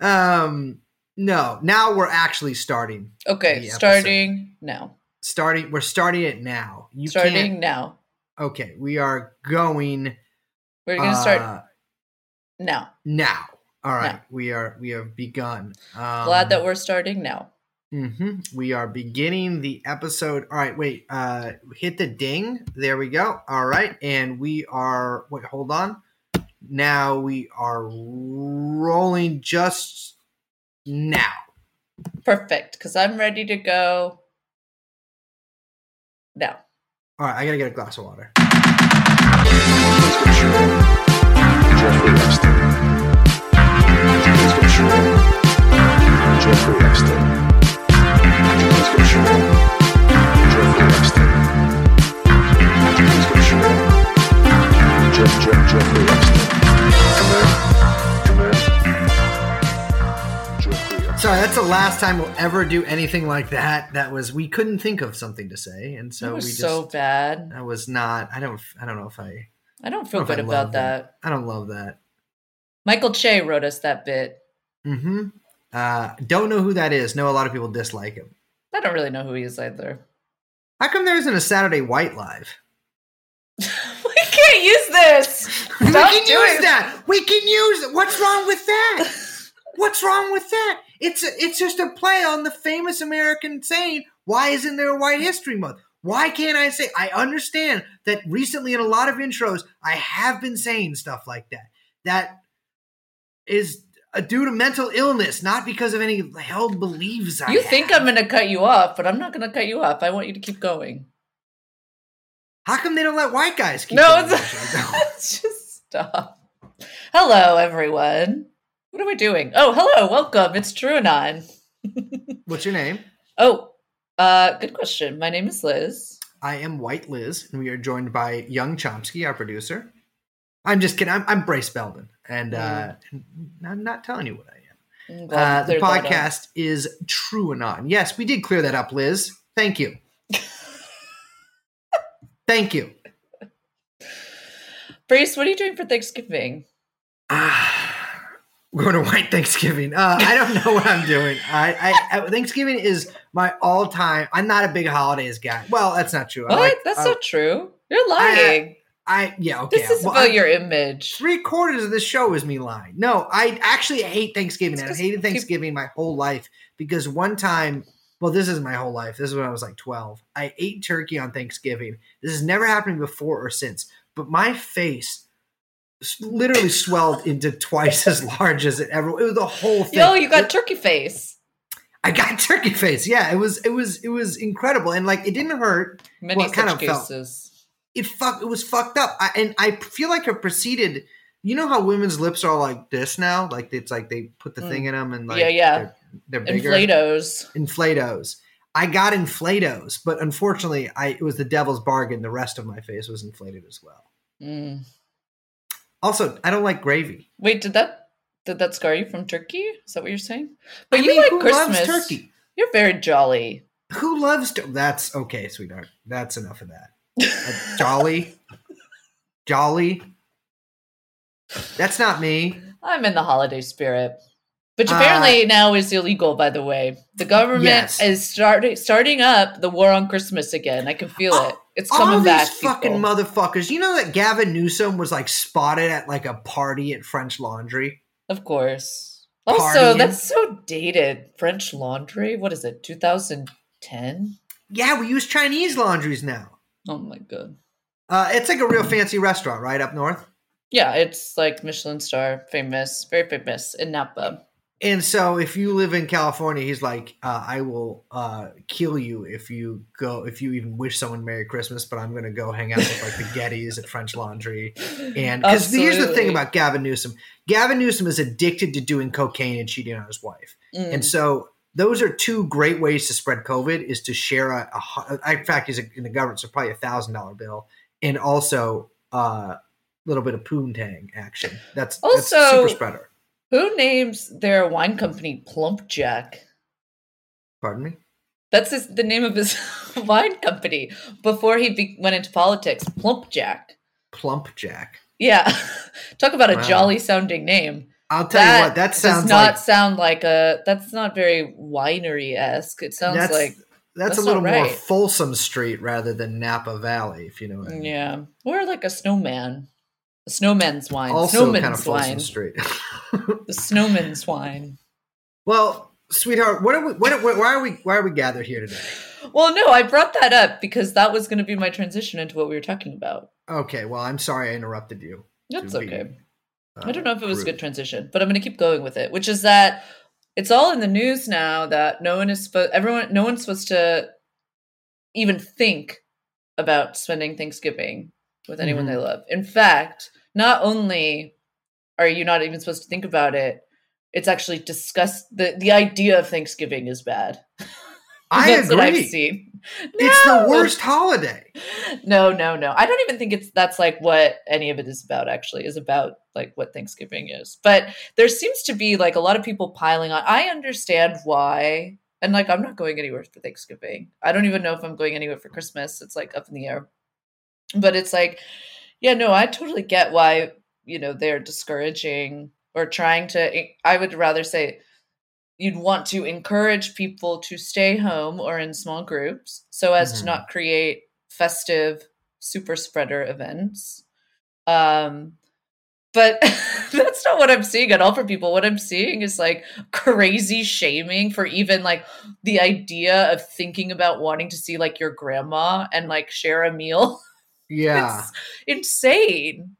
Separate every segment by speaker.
Speaker 1: Um, no, now we're actually starting.
Speaker 2: Okay, starting now.
Speaker 1: Starting, we're starting it now. You
Speaker 2: starting now.
Speaker 1: Okay, we are going.
Speaker 2: We're gonna start
Speaker 1: uh,
Speaker 2: now.
Speaker 1: now. All right,
Speaker 2: Now.
Speaker 1: we are. We have begun. Um,
Speaker 2: Glad that we're starting now.
Speaker 1: Mm-hmm. We are beginning the episode. All right, wait. Uh, hit the ding. There we go. All right, and we are. Wait, hold on. Now we are rolling just now.
Speaker 2: Perfect, because I'm ready to go now.
Speaker 1: All right, I gotta get a glass of water.
Speaker 3: Jeffrey Epstein. Let's. Jeffrey Epstein.
Speaker 1: Sorry, that's the last time we'll ever do anything like that. That was we couldn't think of something to say, and so
Speaker 2: that
Speaker 1: we
Speaker 2: was
Speaker 1: just.
Speaker 2: so bad.
Speaker 1: That was not. I don't. I don't know if I.
Speaker 2: I don't
Speaker 1: I
Speaker 2: feel
Speaker 1: don't
Speaker 2: good about
Speaker 1: love
Speaker 2: that.
Speaker 1: I don't love that.
Speaker 2: Michael Che wrote us that bit.
Speaker 1: Mm-hmm. Uh, don't know who that is. Know a lot of people dislike him.
Speaker 2: I don't really know who he is either.
Speaker 1: How come there isn't a Saturday White Live?
Speaker 2: we can't use this.
Speaker 1: we
Speaker 2: Stop
Speaker 1: can use that. We can use it. What's wrong with that? What's wrong with that? It's a, it's just a play on the famous American saying, "Why isn't there a White History Month?" Why can't I say? I understand that recently in a lot of intros, I have been saying stuff like that. That is due to mental illness, not because of any held beliefs. I
Speaker 2: You think. I'm going to cut you off, but I'm not going to cut you off. I want you to keep going.
Speaker 1: How come they don't let white guys keep
Speaker 2: No, it's,
Speaker 1: this? I don't-
Speaker 2: it's just stop. Hello, everyone. What are we doing? Oh, hello, welcome. It's TrueAnon.
Speaker 1: What's your name?
Speaker 2: Oh, uh, good question. My name is Liz.
Speaker 1: I am White Liz, and we are joined by Young Chomsky, our producer. I'm just kidding. I'm, I'm Brace Belden, and uh, I'm not telling you what I am. Uh, the
Speaker 2: cleared that up.
Speaker 1: podcast is True Anon. Yes, we did clear that up, Liz. Thank you. Thank you.
Speaker 2: Brace, what are you doing for Thanksgiving?
Speaker 1: Ah, we're going to White Thanksgiving. Uh, I don't know what I'm doing. I, I, I Thanksgiving is my all time. I'm not a big holidays guy. Well, that's not true.
Speaker 2: What?
Speaker 1: like-
Speaker 2: That's
Speaker 1: uh,
Speaker 2: not true. You're lying.
Speaker 1: I yeah okay.
Speaker 2: this is
Speaker 1: Well,
Speaker 2: about
Speaker 1: I'm-
Speaker 2: your image.
Speaker 1: Three quarters of the show is me lying. No, I actually hate Thanksgiving. And hated Thanksgiving my whole life because one time, well, this is my whole life. This is when I was like 12. I ate turkey on Thanksgiving. This has never happened before or since, but my face literally swelled into twice as large as it ever. It was the whole thing.
Speaker 2: Yo, you got turkey face.
Speaker 1: I got turkey face. Yeah, it was it was it was incredible and like it didn't hurt.
Speaker 2: Many
Speaker 1: Well, it kind of felt-
Speaker 2: cases.
Speaker 1: it fuck it was fucked up I, and i feel like it proceeded you know how women's lips are like this now like it's like they put the
Speaker 2: Mm.
Speaker 1: thing in them and like
Speaker 2: Yeah, yeah.
Speaker 1: they're, they're bigger
Speaker 2: Inflatos.
Speaker 1: inflatos i got inflatos but unfortunately i it was the devil's bargain the rest of my face was inflated as well
Speaker 2: Mm.
Speaker 1: Also i don't like gravy
Speaker 2: Wait, did that did that scar you from turkey? Is that what you're saying? But
Speaker 1: I
Speaker 2: you
Speaker 1: mean,
Speaker 2: like
Speaker 1: who
Speaker 2: Christmas.
Speaker 1: loves turkey
Speaker 2: You're very jolly.
Speaker 1: who loves tur- that's okay sweetheart that's enough of that Uh, jolly jolly that's not me
Speaker 2: I'm in the holiday spirit. Which
Speaker 1: Uh,
Speaker 2: apparently now is illegal, by the way. The government
Speaker 1: Yes.
Speaker 2: is starting starting up the war on Christmas again. I can feel
Speaker 1: Oh,
Speaker 2: it. It's
Speaker 1: all these
Speaker 2: back.
Speaker 1: fucking
Speaker 2: people.
Speaker 1: motherfuckers. You know that Gavin Newsom was like spotted at like a party at French Laundry.
Speaker 2: Of course. Also,
Speaker 1: Partying.
Speaker 2: that's so dated. French laundry. What is it? 2010?
Speaker 1: Yeah, we use Chinese laundries now.
Speaker 2: Oh my god.
Speaker 1: Uh, it's like a real fancy restaurant, right up north.
Speaker 2: Yeah, it's like Michelin star, famous, very famous in Napa.
Speaker 1: And so, if you live in California, he's like, uh, "I will uh, kill you if you go if you even wish someone Merry Christmas." But I'm going to go hang out with like the Gettys at French Laundry. And because here's the thing about Gavin Newsom: Gavin Newsom is addicted to doing cocaine and cheating on his wife.
Speaker 2: Mm.
Speaker 1: And so those are two great ways to spread COVID is to share a, a hu- in fact, he's in the government, so probably a thousand dollar bill and also a uh, little bit of poontang action. That's, that's
Speaker 2: Also-
Speaker 1: super spreader.
Speaker 2: Who names their wine company Plump Jack?
Speaker 1: Pardon me.
Speaker 2: That's his, the name of his wine company before he be, went into politics. Plump Jack.
Speaker 1: Plump Jack.
Speaker 2: Yeah. Talk about a
Speaker 1: Wow.
Speaker 2: jolly sounding name.
Speaker 1: I'll tell you what, that sounds
Speaker 2: does not
Speaker 1: like
Speaker 2: sound like a. That's not very winery esque. It sounds
Speaker 1: that's
Speaker 2: like
Speaker 1: that's,
Speaker 2: that's
Speaker 1: a little
Speaker 2: not
Speaker 1: more
Speaker 2: right.
Speaker 1: Folsom Street rather than Napa Valley, if you know what I mean.
Speaker 2: yeah, or like a snowman, a snowman's wine,
Speaker 1: Also,
Speaker 2: snowman's
Speaker 1: kind of
Speaker 2: wine,
Speaker 1: Street.
Speaker 2: the snowman's wine.
Speaker 1: well, sweetheart, what are we? What, what, why are we? Why are we gathered here today?
Speaker 2: Well, no, I brought that up because that was going to be my transition into what we were talking about.
Speaker 1: Okay, well, I'm sorry I interrupted you.
Speaker 2: That's
Speaker 1: be,
Speaker 2: okay.
Speaker 1: uh,
Speaker 2: I don't know if it was a good transition, but I'm going to keep going with it, which is that it's all in the news now that no one is supposed, everyone, no one's supposed to even think about spending Thanksgiving with anyone they
Speaker 1: Mhm.
Speaker 2: love. In fact, not only are you not even supposed to think about it, it's actually discussed. the The idea of Thanksgiving is bad.
Speaker 1: I
Speaker 2: what I've
Speaker 1: agree.
Speaker 2: seen.
Speaker 1: It's the worst holiday.
Speaker 2: No, no, no. I don't even think it's that's like what any of it is about actually is about like what Thanksgiving is. But there seems to be like a lot of people piling on. I understand why. And like I'm not going anywhere for Thanksgiving. I don't even know if I'm going anywhere for Christmas. It's like up in the air. But it's like yeah, no, I totally get why, you know, they're discouraging or trying to I would rather say you'd want to encourage people to stay home or in small groups so as
Speaker 1: Mhm.
Speaker 2: to not create festive super spreader events um but that's not what i'm seeing at all for people what i'm seeing is like crazy shaming for even like the idea of thinking about wanting to see like your grandma and like share a meal
Speaker 1: Yeah.
Speaker 2: it's insane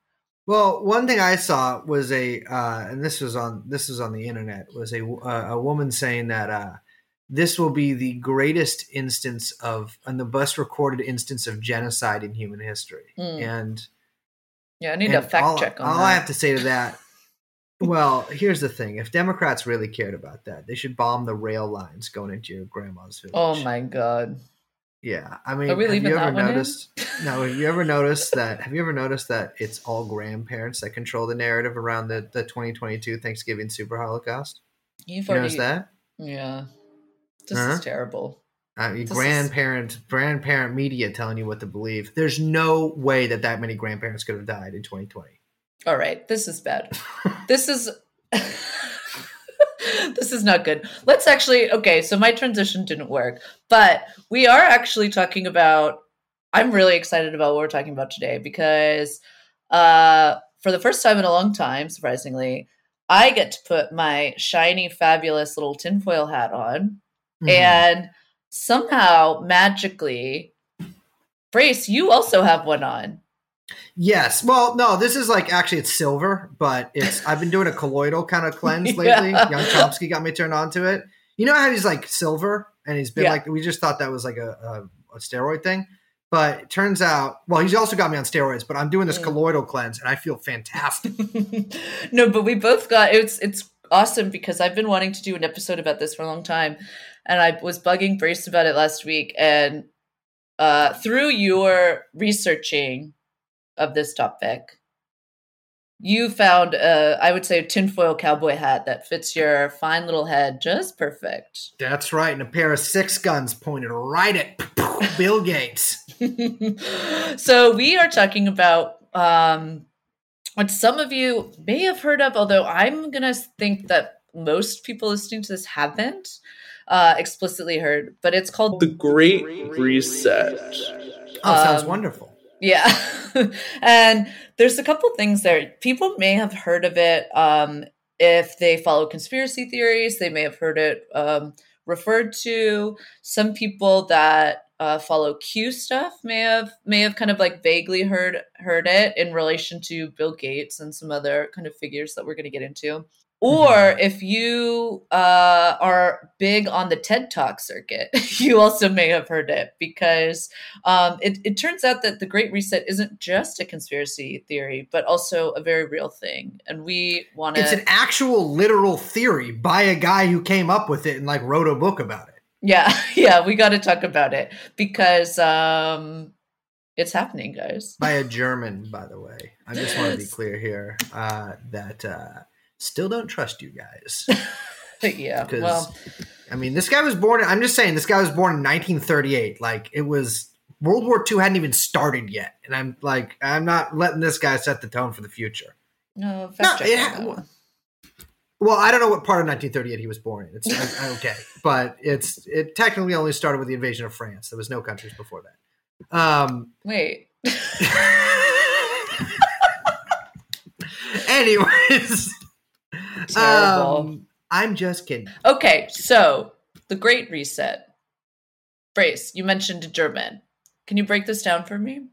Speaker 1: Well, one thing I saw was a, uh, and this was on this was on the internet, was a uh, a woman saying that uh, this will be the greatest instance of and the best recorded instance of genocide in human history.
Speaker 2: Mm.
Speaker 1: And
Speaker 2: yeah i need a fact
Speaker 1: all,
Speaker 2: check on
Speaker 1: all
Speaker 2: that
Speaker 1: I have to say to that, well, here's the thing: if Democrats really cared about that, they should bomb the rail lines going into your grandma's village.
Speaker 2: oh my god
Speaker 1: Yeah, I mean, have you ever noticed? no, have you ever noticed that? Have you ever noticed that it's all grandparents that control the narrative around the the 2022 Thanksgiving Super Holocaust?
Speaker 2: you've
Speaker 1: You
Speaker 2: already
Speaker 1: noticed that?
Speaker 2: yeah this
Speaker 1: Huh?
Speaker 2: is uh-huh. terrible
Speaker 1: I mean,
Speaker 2: This is-
Speaker 1: grandparent grandparent media telling you what to believe. There's no way that that many grandparents could have died in 2020.
Speaker 2: All right, this is bad. this is this is not good. Let's actually okay, so my transition didn't work, but we are actually talking about I'm really excited about what we're talking about today because uh for the first time in a long time, surprisingly, I get to put my shiny, fabulous little tinfoil hat on.
Speaker 1: Mhm.
Speaker 2: And somehow, magically, Brace, you also have one on.
Speaker 1: Yes. Well, no, this is like actually it's silver, but it's I've been doing a colloidal kind of cleanse lately.
Speaker 2: Yeah.
Speaker 1: Young Chomsky got me turned on to it. You know how he's like silver and he's been
Speaker 2: Yeah.
Speaker 1: like we just thought that was like a, a, a steroid thing. But it turns out, well, he's also got me on steroids, but I'm doing this
Speaker 2: Mm.
Speaker 1: colloidal cleanse and I feel fantastic.
Speaker 2: no, but we both got it's it's awesome because I've been wanting to do an episode about this for a long time, and I was bugging Brace about it last week, and uh, through your researching of this topic, you found a, I would say a tinfoil cowboy hat that fits your fine little head just perfect.
Speaker 1: That's right. And a pair of six guns pointed right at Bill Gates.
Speaker 2: so we are talking about um, what some of you may have heard of, although I'm gonna think that most people listening to this haven't uh, explicitly heard. But it's called
Speaker 4: The Great Reset.
Speaker 1: Oh, sounds
Speaker 2: Um,
Speaker 1: wonderful.
Speaker 2: Yeah. and there's a couple things there. People may have heard of it um, if they follow conspiracy theories. They may have heard it um, referred to. Some people that uh, follow Q stuff may have may have kind of like vaguely heard heard it in relation to Bill Gates and some other kind of figures that we're going to get into. Or if you uh, are big on the TED Talk circuit, you also may have heard it because um, it, it turns out that the Great Reset isn't just a conspiracy theory, but also a very real thing. And we want to.
Speaker 1: It's an actual literal theory by a guy who came up with it and like wrote a book about it.
Speaker 2: yeah, yeah, we got to talk about it because um, it's happening, guys.
Speaker 1: By a German, by the way. I just want to be clear here uh, that uh, still don't trust you guys.
Speaker 2: yeah,
Speaker 1: Because,
Speaker 2: well,
Speaker 1: I mean, this guy was born, I'm just saying, this guy was born in 1938. Like, it was, World War II hadn't even started yet. And I'm like, I'm not letting this guy set the tone for the future.
Speaker 2: no,
Speaker 1: No, it ha- Well, I don't know what part of 1938 he was born in. It's okay, but it's it technically only started with the invasion of France. There was no countries before that. Um,
Speaker 2: Wait.
Speaker 1: anyways,
Speaker 2: Terrible.
Speaker 1: um, I'm just kidding.
Speaker 2: Okay, so the Great Reset. Brace, you mentioned German. Can you break this down for me?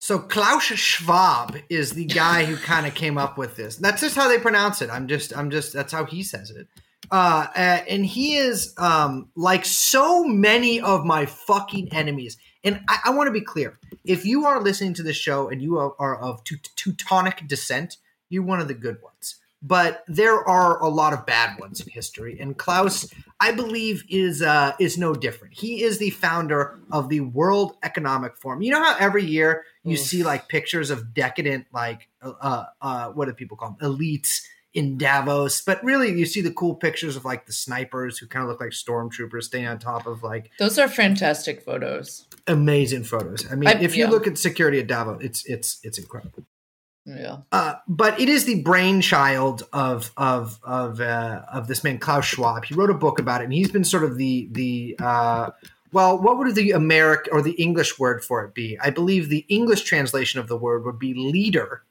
Speaker 1: So Klaus Schwab is the guy who kind of came up with this. That's just how they pronounce it. I'm just, I'm just. That's how he says it. Uh, and he is um, like so many of my fucking enemies. And I, I want to be clear: if you are listening to this show and you are, are of Teutonic descent, you're one of the good ones. But there are a lot of bad ones in history, and Klaus, I believe, is uh, is no different. He is the founder of the World Economic Forum. You know how every year you see like pictures of decadent, like uh, uh, what do people call them, elites in Davos, but really you see the cool pictures of like the snipers who kind of look like stormtroopers staying on top of like
Speaker 2: Those are fantastic photos.
Speaker 1: amazing photos. I mean,
Speaker 2: I-
Speaker 1: if you look at security at Davos, it's it's it's incredible.
Speaker 2: Yeah.
Speaker 1: Uh, but it is the brainchild of of of uh, of this man Klaus Schwab. He wrote a book about it, and he's been sort of the the uh, well, what would the American or the English word for it be? I believe the English translation of the word would be leader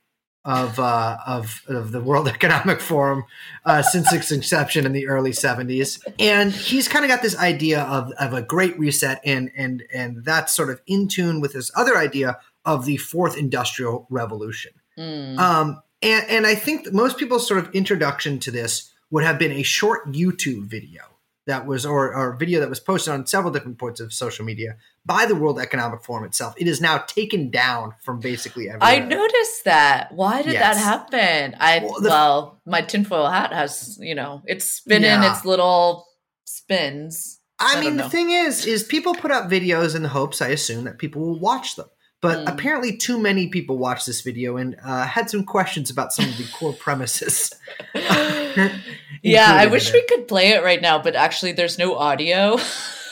Speaker 1: of uh, of of the World Economic Forum uh, since its inception in the early '70s, and he's kind of got this idea of of a great reset, and and and that's sort of in tune with this other idea of the fourth industrial revolution.
Speaker 2: Mm.
Speaker 1: Um, and, and I think that most people's sort of introduction to this would have been a short YouTube video that was, or, or a video that was posted on several different points of social media by the World Economic Forum itself. It is now taken down from basically everywhere.
Speaker 2: I noticed that. Why did that happen? I
Speaker 1: Well,
Speaker 2: well, my tinfoil hat has, you know, it's spinning
Speaker 1: Yeah.
Speaker 2: its little spins.
Speaker 1: I,
Speaker 2: I
Speaker 1: mean, the thing is, is people put up videos in the hopes, I assume, that people will watch them. But
Speaker 2: Mm.
Speaker 1: apparently, too many people watched this video and uh, had some questions about some of the core premises.
Speaker 2: yeah, I wish
Speaker 1: in
Speaker 2: we could play it right now, but actually there's no audio.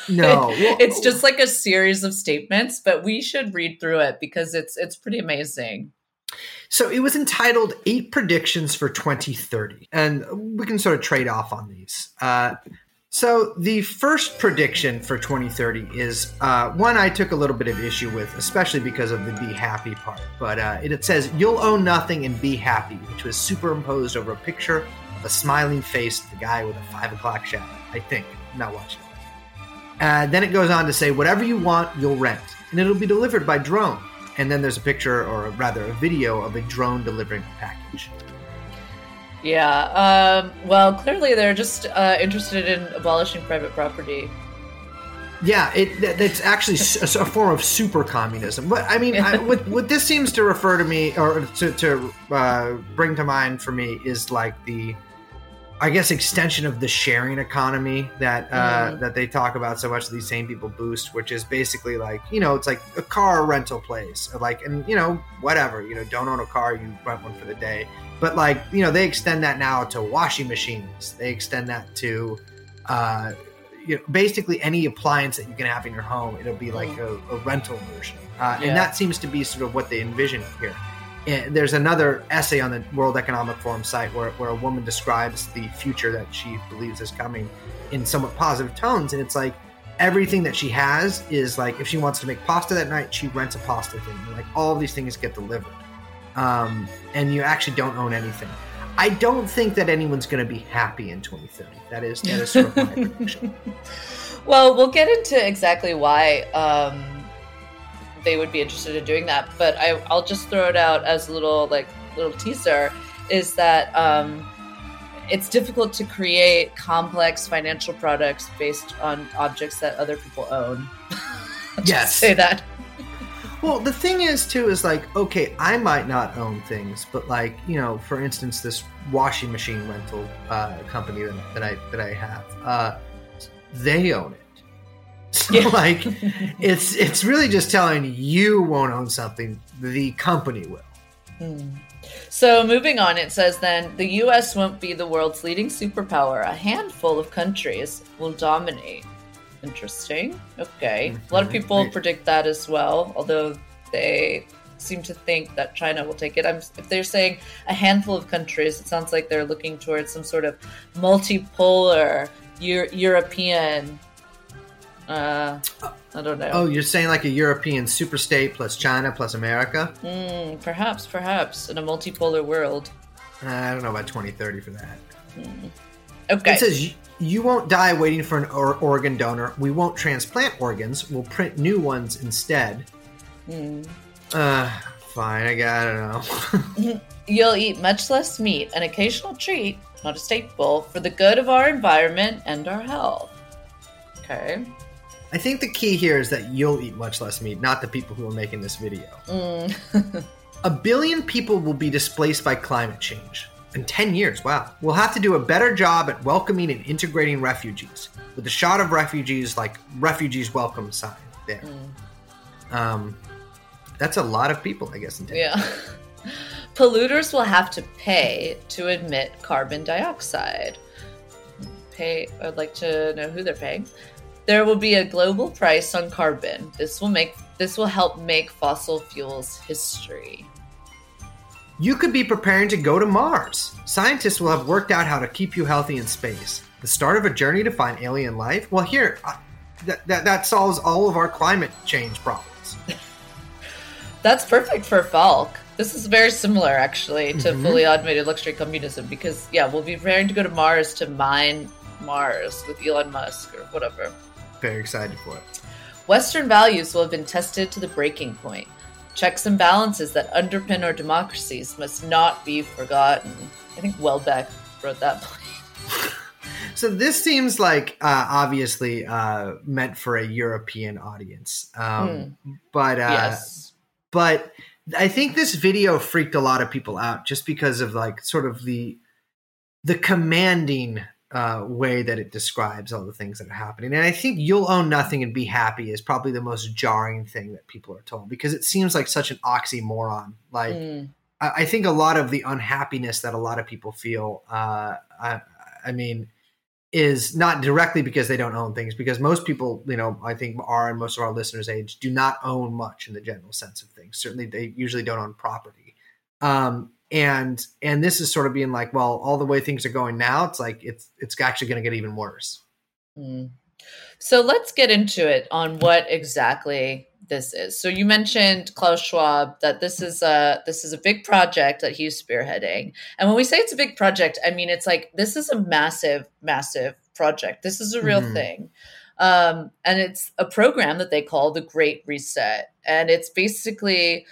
Speaker 1: No,
Speaker 2: it's just like a series of statements, but we should read through it because it's it's pretty amazing.
Speaker 1: So it was entitled Eight Predictions for 2030. And we can sort of trade off on these. Uh, so the first prediction for 2030 is uh, one I took a little bit of issue with, especially because of the be happy part. But uh, it, it says, You'll own nothing and be happy, which was superimposed over a picture of a smiling face of the guy with a five o'clock shadow. I think. I'm not watching. Uh, then it goes on to say, whatever you want, you'll rent, and it'll be delivered by drone. And then there's a picture, or rather, a video of a drone delivering a package.
Speaker 2: Yeah. Um, well, clearly they're just uh, interested in abolishing private property.
Speaker 1: Yeah, it that's actually a form of super communism. But I mean, I, what what this seems to refer to me, or to to uh, bring to mind for me, is like the, I guess, extension of the sharing economy that uh,
Speaker 2: Mm.
Speaker 1: that they talk about so much. These same people boost, which is basically like you know, it's like a car rental place, like, and you know, whatever, you know, don't own a car, you rent one for the day. But like, you know, they extend that now to washing machines. They extend that to. Uh, you know, basically any appliance that you can have in your home, it'll be like a, a rental version, uh,
Speaker 2: Yeah.
Speaker 1: and that seems to be sort of what they envision here. And there's another essay on the World Economic Forum site where, where a woman describes the future that she believes is coming in somewhat positive tones, and it's like everything that she has is like if she wants to make pasta that night, she rents a pasta thing. And like all of these things get delivered, um, and you actually don't own anything. I don't think that anyone's going to be happy in 2030. That is that is sort of my prediction.
Speaker 2: Well, we'll get into exactly why um, they would be interested in doing that, but I, I'll just throw it out as a little like little teaser. Is that um, it's difficult to create complex financial products based on objects that other people own.
Speaker 1: Yes.
Speaker 2: say that.
Speaker 1: Well, the thing is, too, is like, okay, I might not own things, but like, you know, for instance, this washing machine rental uh, company that, that I that I have, uh, they own it.
Speaker 2: Yeah.
Speaker 1: like, it's it's really just telling you won't own something, the company will.
Speaker 2: Hmm. So, moving on, it says then the US won't be the world's leading superpower. A handful of countries will dominate. Interesting. Okay. A lot of
Speaker 1: Mhm.
Speaker 2: people
Speaker 1: Right.
Speaker 2: predict that as well, although they seem to think that China will take it. I'm, if they're saying a handful of countries, it sounds like they're looking towards some sort of multipolar Euro- European. Uh, I don't know.
Speaker 1: Oh, you're saying like a European superstate plus China plus America?
Speaker 2: Mm, perhaps, perhaps in a multipolar world.
Speaker 1: I don't know about 2030 for that.
Speaker 2: Okay.
Speaker 1: It says "You- won't die waiting for an or- organ donor. We won't transplant organs. We'll print new ones instead.
Speaker 2: Hmm.
Speaker 1: Uh, fine. I got. I don't know.
Speaker 2: You'll eat much less meat, an occasional treat, not a staple, for the good of our environment and our health. Okay.
Speaker 1: I think the key here is that you'll eat much less meat, not the people who are making this video.
Speaker 2: Mm.
Speaker 1: A billion people will be displaced by climate change. In 10 years, wow. We'll have to do a better job at welcoming and integrating refugees, with a shot of refugees like refugees welcome sign there. Um, that's a lot of people, I guess, in 10
Speaker 2: yeah. Polluters will have to pay to emit carbon dioxide. Pay. I'd like to know who they're paying. There will be a global price on carbon. This will make this will help make fossil fuels history.
Speaker 1: You could be preparing to go to Mars. Scientists will have worked out how to keep you healthy in space. The start of a journey to find alien life? Well, here, uh, that, that, that solves all of our climate change problems.
Speaker 2: That's perfect for FALC. This is very similar, actually, to
Speaker 1: Mhm.
Speaker 2: fully automated luxury communism because, yeah, we'll be preparing to go to Mars to mine Mars with Elon Musk or whatever.
Speaker 1: Very excited for it.
Speaker 2: Western values will have been tested to the breaking point. Checks and balances that underpin our democracies must not be forgotten. I think Houellebecq wrote that point.
Speaker 1: So this seems like uh, obviously uh, meant for a European audience, um, but uh,
Speaker 2: yes.
Speaker 1: but I think this video freaked a lot of people out just because of like sort of the the commanding uh, way that it describes all the things that are happening. And I think "you'll own nothing and be happy" is probably the most jarring thing that people are told because it seems like such an oxymoron. Like
Speaker 2: Mm,
Speaker 1: I, I think a lot of the unhappiness that a lot of people feel, uh, I, I mean, is not directly because they don't own things, because most people, you know, I think are and most of our listeners' age do not own much in the general sense of things. Certainly, they usually don't own property. Um, and and this is sort of being like, well, all the way things are going now, it's like it's it's actually going to get even worse.
Speaker 2: mm. So let's get into it on what exactly this is. So you mentioned Klaus Schwab that this is a this is a big project that he's spearheading. And when we say it's a big project, I mean it's like this is a massive, massive project. This is a real
Speaker 1: Mhm.
Speaker 2: thing. Um, and it's a program that they call the Great Reset. And it's basically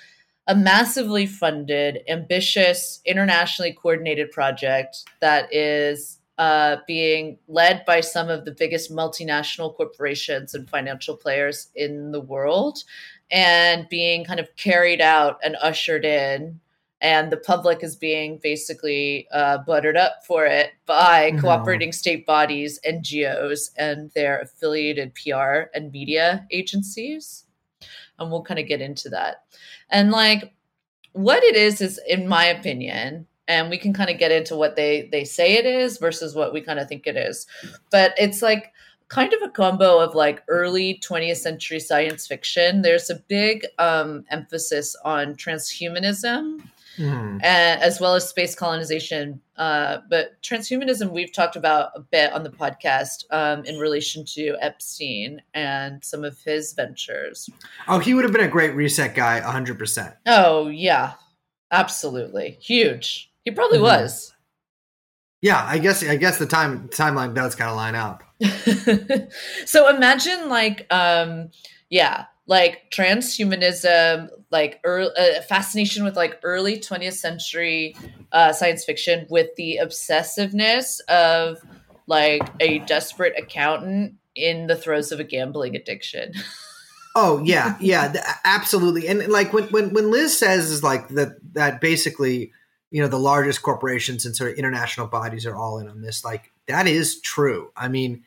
Speaker 2: a massively funded, ambitious, internationally coordinated project that is uh, being led by some of the biggest multinational corporations and financial players in the world and being kind of carried out and ushered in. And the public is being basically uh, buttered up for it by
Speaker 1: Mhm.
Speaker 2: cooperating state bodies, NGOs, and their affiliated PR and media agencies. And we'll kind of get into that. And like what it is is in my opinion and we can kind of get into what they they say it is versus what we kind of think it is but it's like kind of a combo of like early 20th century science fiction there's a big um, emphasis on transhumanism
Speaker 1: Mhm.
Speaker 2: and, as well as space colonization. Uh, but transhumanism, we've talked about a bit on the podcast um, in relation to Epstein and some of his ventures.
Speaker 1: Oh, he would have been a great reset guy, hundred percent.
Speaker 2: Oh, yeah, absolutely. Huge. He probably
Speaker 1: Mhm.
Speaker 2: was.
Speaker 1: Yeah, I guess I guess the time timeline does kind of line up.
Speaker 2: so imagine like um yeah like transhumanism like early, uh, fascination with like early 20th century uh, science fiction with the obsessiveness of like a desperate accountant in the throes of a gambling addiction
Speaker 1: Oh yeah, yeah, th- absolutely. And like when when when Liz says is like that that basically, you know, the largest corporations and sort of international bodies are all in on this. Like that is true. I mean,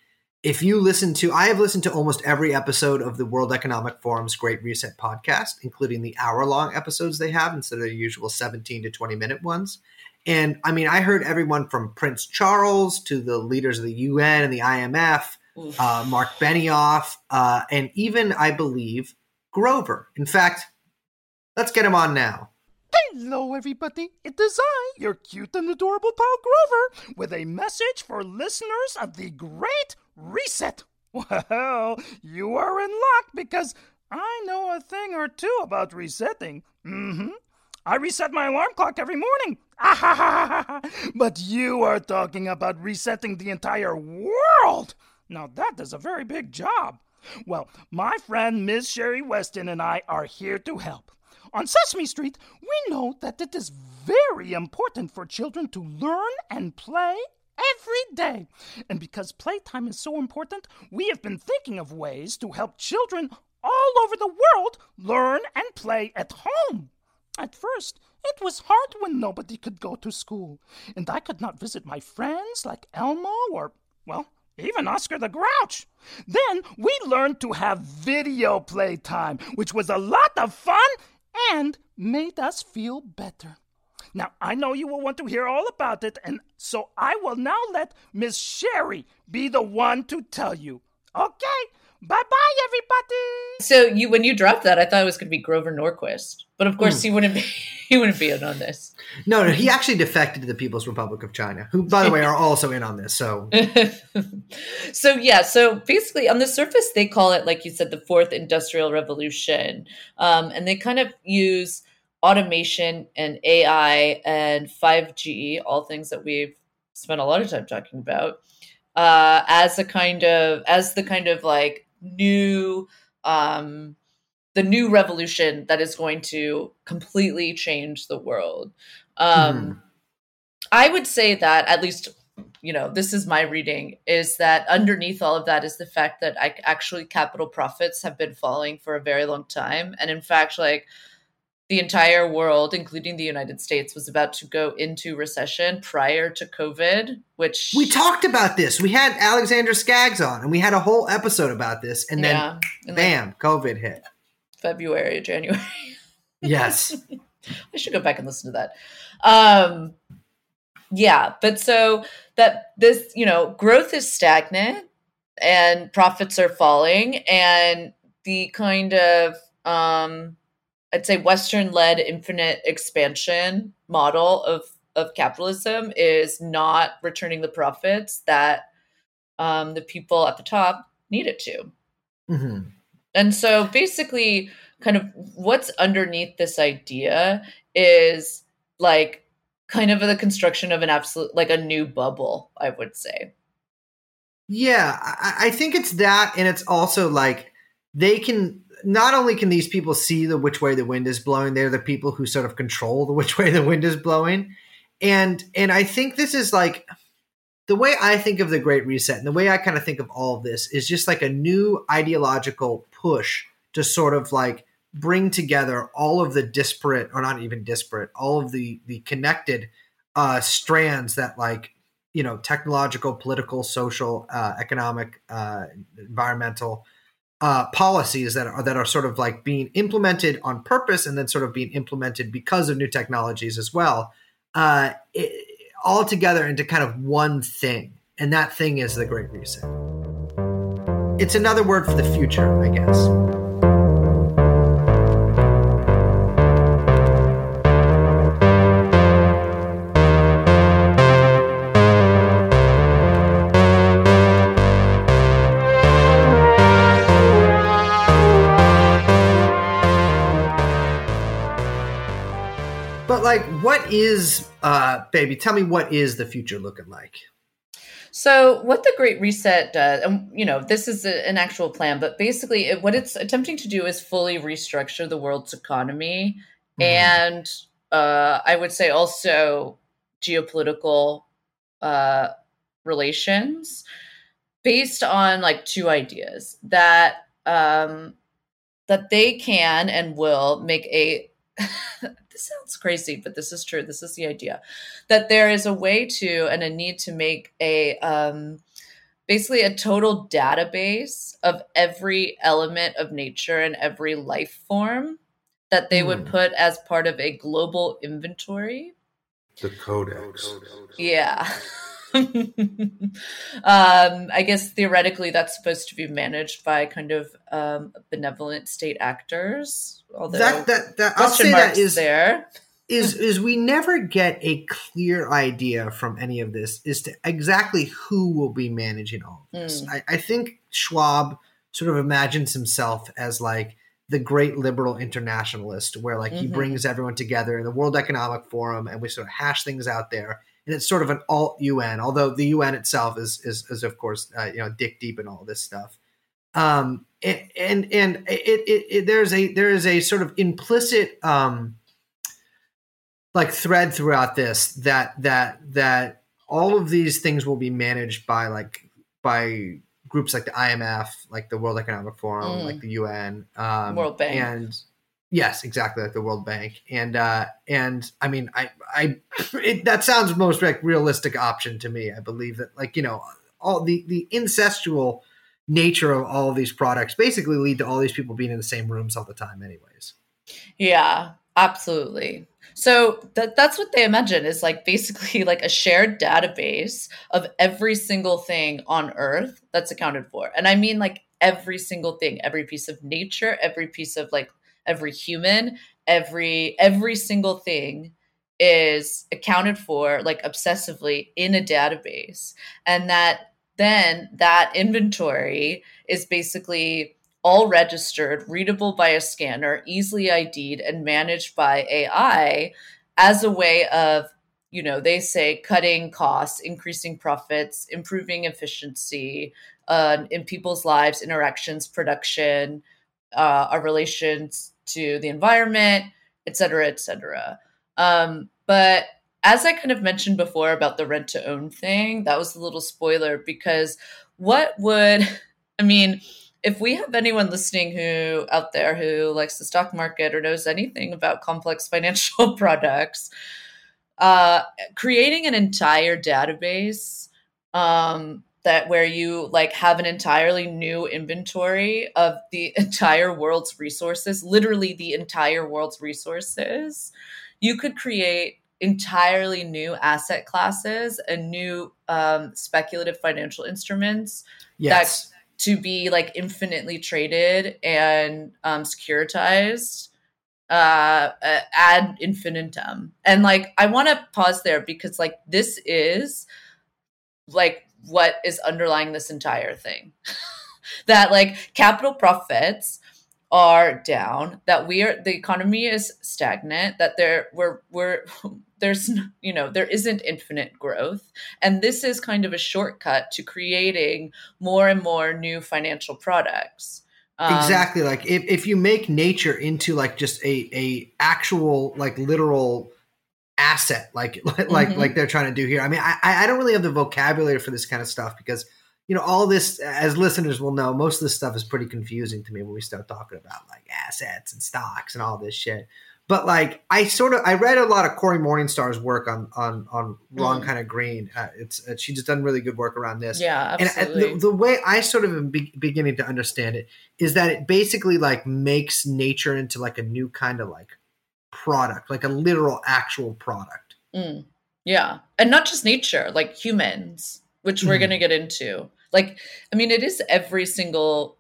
Speaker 1: if you listen to, I have listened to almost every episode of the World Economic Forum's Great Reset podcast, including the hour long episodes they have instead of the usual seventeen to twenty minute ones. And I mean, I heard everyone from Prince Charles to the leaders of the UN and the IMF uh, Marc Benioff, uh, and even I believe Grover. In fact, Let's get him on now.
Speaker 5: Hello, everybody. It is I, your cute and adorable pal Grover, with a message for listeners of the Great Reset. Well, you are in luck because I know a thing or two about resetting. Mm-hmm. I reset my alarm clock every morning. but you are talking about resetting the entire world. Now, that is a very big job. Well, my friend Miss Sherrie Westin and I are here to help. On Sesame Street, we know that it is very important for children to learn and play every day. And because playtime is so important, we have been thinking of ways to help children all over the world learn and play at home. At first, it was hard when nobody could go to school, and I could not visit my friends like Elmo or, well, even Oscar the Grouch. Then we learned to have video playtime, which was a lot of fun and made us feel better. Now, I know you will want to hear all about it, and so I will now let Miss Sherrie be the one to tell you. Okay, bye bye, everybody.
Speaker 2: So you, when you dropped that, I thought it was going to be Grover Norquist, but of course
Speaker 1: Hmm.
Speaker 2: he wouldn't be. He wouldn't be in on this.
Speaker 1: No, no, he actually defected to the People's Republic of China, who, by the way, are also in on this. So,
Speaker 2: so yeah, so basically on the surface they call it, like you said, the fourth industrial revolution, um, and they kind of use automation and AI and five G, all things that we've spent a lot of time talking about, uh, as a kind of as the kind of like new. Um, the new revolution that is going to completely change the world. Um, I would say that at least, you know, this is my reading is that underneath all of that is the fact that I, actually capital profits have been falling for a very long time. And in fact, like the entire world, including the United States, was about to go into recession prior to COVID, which
Speaker 1: we talked about this. We had Alexander Skaggs on, and we had a whole episode about this. And then,
Speaker 2: yeah, like
Speaker 1: bam, COVID hit.
Speaker 2: February, January.
Speaker 1: Yes.
Speaker 2: I should go back and listen to that. Um, yeah, but so that this, you know, growth is stagnant and profits are falling, and the kind of, um, I'd say, Western-led infinite expansion model of of capitalism is not returning the profits that um, the people at the top need it to.
Speaker 1: hmm
Speaker 2: And so basically, kind of what's underneath this idea is like kind of the construction of an absolute, like a new bubble, I would say.
Speaker 1: Yeah, I, I think it's that, and it's also like they can. Not only can these people see the which way the wind is blowing, they're the people who sort of control the which way the wind is blowing, and and I think this is like the way I think of the Great Reset, and the way I kind of think of all of this is just like a new ideological push to sort of like bring together all of the disparate, or not even disparate, all of the the connected uh, strands that like you know technological political social uh, economic uh, environmental uh, policies that are that are sort of like being implemented on purpose and then sort of being implemented because of new technologies as well uh, it, all together into kind of one thing. And that thing is the great reset. It's another word for the future i guess what is uh baby tell me what is the future looking like
Speaker 2: So, what the Great Reset does, and you know, this is a, an actual plan, but basically, it, what it's attempting to do is fully restructure the world's economy
Speaker 1: Mhm.
Speaker 2: and uh, I would say also geopolitical uh, relations based on like two ideas that um, that they can and will make a this sounds crazy but this is true this is the idea that there is a way to and a need to make a um, basically a total database of every element of nature and every life form that they would
Speaker 1: Hmm.
Speaker 2: put as part of a global inventory
Speaker 3: The Codex.
Speaker 2: yeah um, I guess theoretically that's supposed to be managed by kind of um, benevolent state actors. Although
Speaker 1: that that that I'll say that is
Speaker 2: there.
Speaker 1: is is we never get a clear idea from any of this as to exactly who will be managing all of this.
Speaker 2: Mm.
Speaker 1: I, I think Schwab sort of imagines himself as like the great liberal internationalist, where like he
Speaker 2: Mhm.
Speaker 1: brings everyone together in the World Economic Forum, and we sort of hash things out there. And it's sort of an alt UN, although the UN itself is is, is of course uh, you know dick deep in all this stuff. Um, and and, and it, it, it there's a there is a sort of implicit um, like thread throughout this that that that all of these things will be managed by like by groups like the IMF, like the World Economic Forum,
Speaker 2: Mm.
Speaker 1: like the UN, um,
Speaker 2: World Bank.
Speaker 1: and yes, exactly like the World Bank, and uh, and I mean, I I it, that sounds most like realistic option to me. I believe that like you know all the the incestual nature of all of these products basically lead to all these people being in the same rooms all the time, anyways.
Speaker 2: Yeah, absolutely. So that that's what they imagine is like basically like a shared database of every single thing on earth that's accounted for. And I mean like every single thing, every piece of nature, every piece of like every human, every every single thing is accounted for like obsessively in a database. And that then that inventory is basically all registered, readable by a scanner, easily ID'd, and managed by AI as a way of, you know, they say cutting costs, increasing profits, improving efficiency uh, in people's lives, interactions, production, uh, our relations to the environment, et cetera, et cetera. Um, but as I kind of mentioned before about the rent to own thing, that was a little spoiler because what would, I mean, if we have anyone listening who out there who likes the stock market or knows anything about complex financial products, uh, creating an entire database um, that where you like have an entirely new inventory of the entire world's resources, literally the entire world's resources, you could create entirely new asset classes and new um, speculative financial instruments
Speaker 1: Yes.
Speaker 2: to be like infinitely traded and um, securitized uh, uh, ad infinitum. And like, I want to pause there because like this is like what is underlying this entire thing. that like capital profits are down that we are the economy is stagnant that there we're we're there's you know there isn't infinite growth and this is kind of a shortcut to creating more and more new financial products Um,
Speaker 1: exactly like if, if you make nature into like just a a actual like literal asset like like
Speaker 2: Mhm.
Speaker 1: like they're trying to do here i mean I, I don't really have the vocabulary for this kind of stuff because you know all this as listeners will know most of this stuff is pretty confusing to me when we start talking about like assets and stocks and all this shit but like i sort of i read a lot of cory morningstar's work on on on wrong
Speaker 2: Mm.
Speaker 1: kind of green uh, it's uh, she just done really good work around this
Speaker 2: yeah
Speaker 1: and uh,
Speaker 2: absolutely
Speaker 1: the, the way I sort of am be- beginning to understand it is that it basically like makes nature into like a new kind of like product, like a literal actual product.
Speaker 2: Mm, yeah. And not just nature, like humans, which we're
Speaker 1: Mhm.
Speaker 2: going to get into. Like, I mean, it is every single,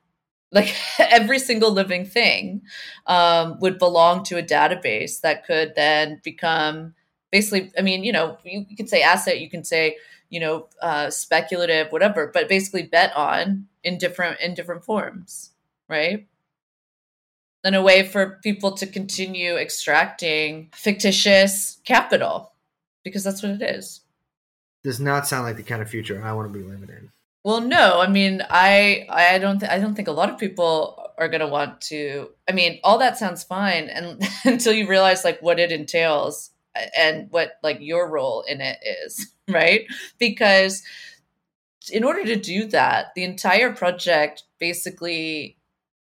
Speaker 2: like, every single living thing um, would belong to a database that could then become basically, I mean, you know, you, you can say asset, you can say, you know, uh, speculative, whatever, but basically bet on in different in different forms, right? And a way for people to continue extracting fictitious capital because that's what it is.
Speaker 1: Does not sound like the kind of future I want to be living in.
Speaker 2: Well, no, I mean, I I don't th- I don't think a lot of people are going to want to. I mean, all that sounds fine, and until you realize like what it entails and what like your role in it is, right? Because in order to do that, the entire project basically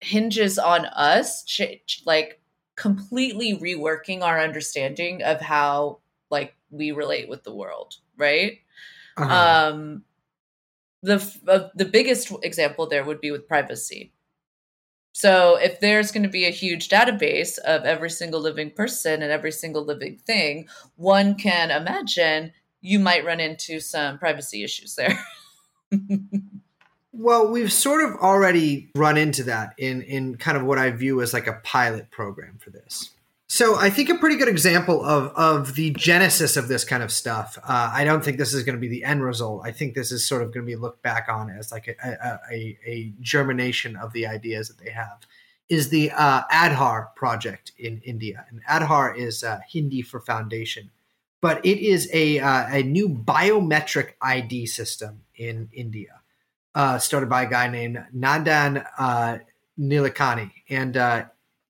Speaker 2: hinges on us ch- like completely reworking our understanding of how like we relate with the world, right?
Speaker 1: Uh-huh.
Speaker 2: um the uh, the biggest example there would be with privacy so if there's going to be a huge database of every single living person and every single living thing one can imagine you might run into some privacy issues there.
Speaker 1: Well, we've sort of already run into that in in kind of what I view as like a pilot program for this. So I think a pretty good example of of the genesis of this kind of stuff. Uh, I don't think this is going to be the end result. I think this is sort of going to be looked back on as like a a, a, germination of the ideas that they have. Is the uh, project in India, and Aadhaar is uh, Hindi for foundation, but it is a uh, a new biometric ID system in India uh, started by a guy named Nandan uh, Nilekani, and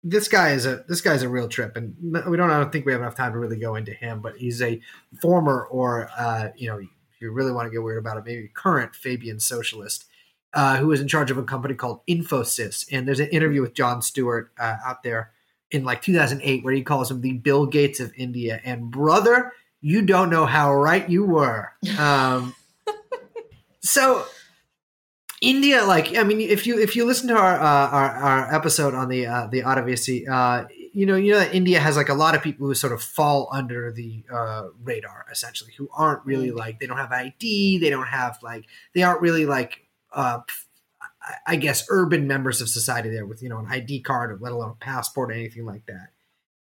Speaker 1: this guy is a this guy's a real trip, and we don't I don't think we have enough time to really go into him, but he's a former or uh, you know if you really want to get weird about it, maybe current Fabian socialist. Uh, who was in charge of a company called Infosys, and there's an interview with Jon Stewart uh, out there in like 2008 where he calls him the Bill Gates of India. And brother, you don't know how right you were. Um, so India, like I mean, if you if you listen to our uh, our, our episode on the uh, the Odyssey, uh, you know you know that India has like a lot of people who sort of fall under the uh, radar, essentially, who aren't really like they don't have ID, they don't have like they aren't really like uh, I guess urban members of society there with you know an ID card or let alone a passport or anything like that.